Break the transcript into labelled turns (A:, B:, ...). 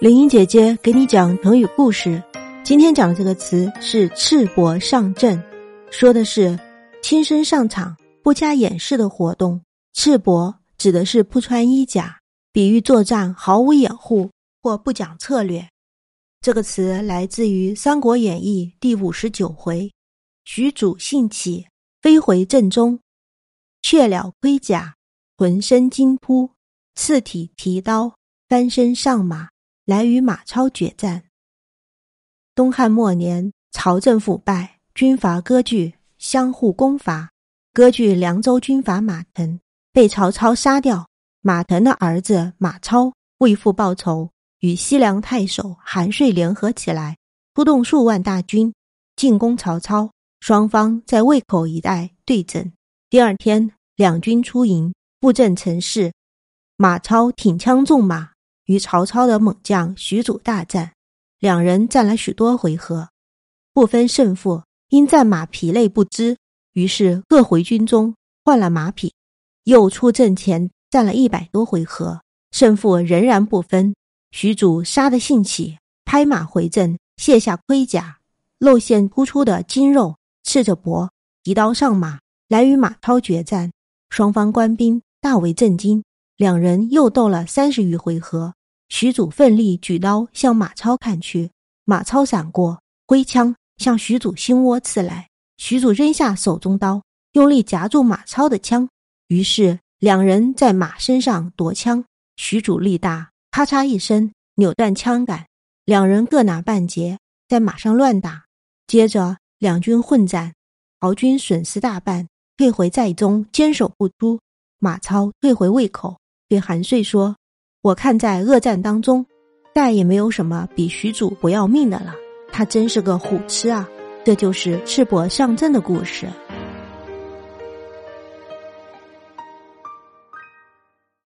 A: 林英姐姐给你讲成语故事。今天讲的这个词是“赤膊上阵”，说的是亲身上场、不加掩饰的活动。赤膊指的是不穿衣甲，比喻作战毫无掩护或不讲策略。这个词来自于《三国演义》第五十九回：许褚兴起，飞回阵中，却了盔甲，浑身金铺，次体提刀，翻身上马。来与马超决战。东汉末年，朝政腐败，军阀割据，相互攻伐。割据凉州军阀马腾被曹操杀掉，马腾的儿子马超为父报仇，与西凉太守韩遂联合起来，出动数万大军进攻曹操。双方在渭口一带对阵。第二天，两军出营，布阵城市。马超挺枪纵马。与曹操的猛将许褚大战，两人战了许多回合，不分胜负。因战马疲累不支，于是各回军中换了马匹。又出阵前战了一百多回合，胜负仍然不分。许褚杀得兴起，拍马回阵，卸下盔甲，露馅突出的筋肉，赤着脖，提刀上马来与马超决战。双方官兵大为震惊，两人又斗了三十余回合。许褚奋力举刀向马超砍去，马超闪过，挥枪向许褚心窝刺来。许褚扔下手中刀，用力夹住马超的枪，于是两人在马身上夺枪。许褚力大，咔嚓一声扭断枪杆，两人各拿半截，在马上乱打。接着两军混战，曹军损失大半，退回寨中，坚守不出。马超退回渭口，对韩遂说。我看在恶战当中，再也没有什么比许褚不要命的了。他真是个虎痴啊！这就是赤膊上阵的故事。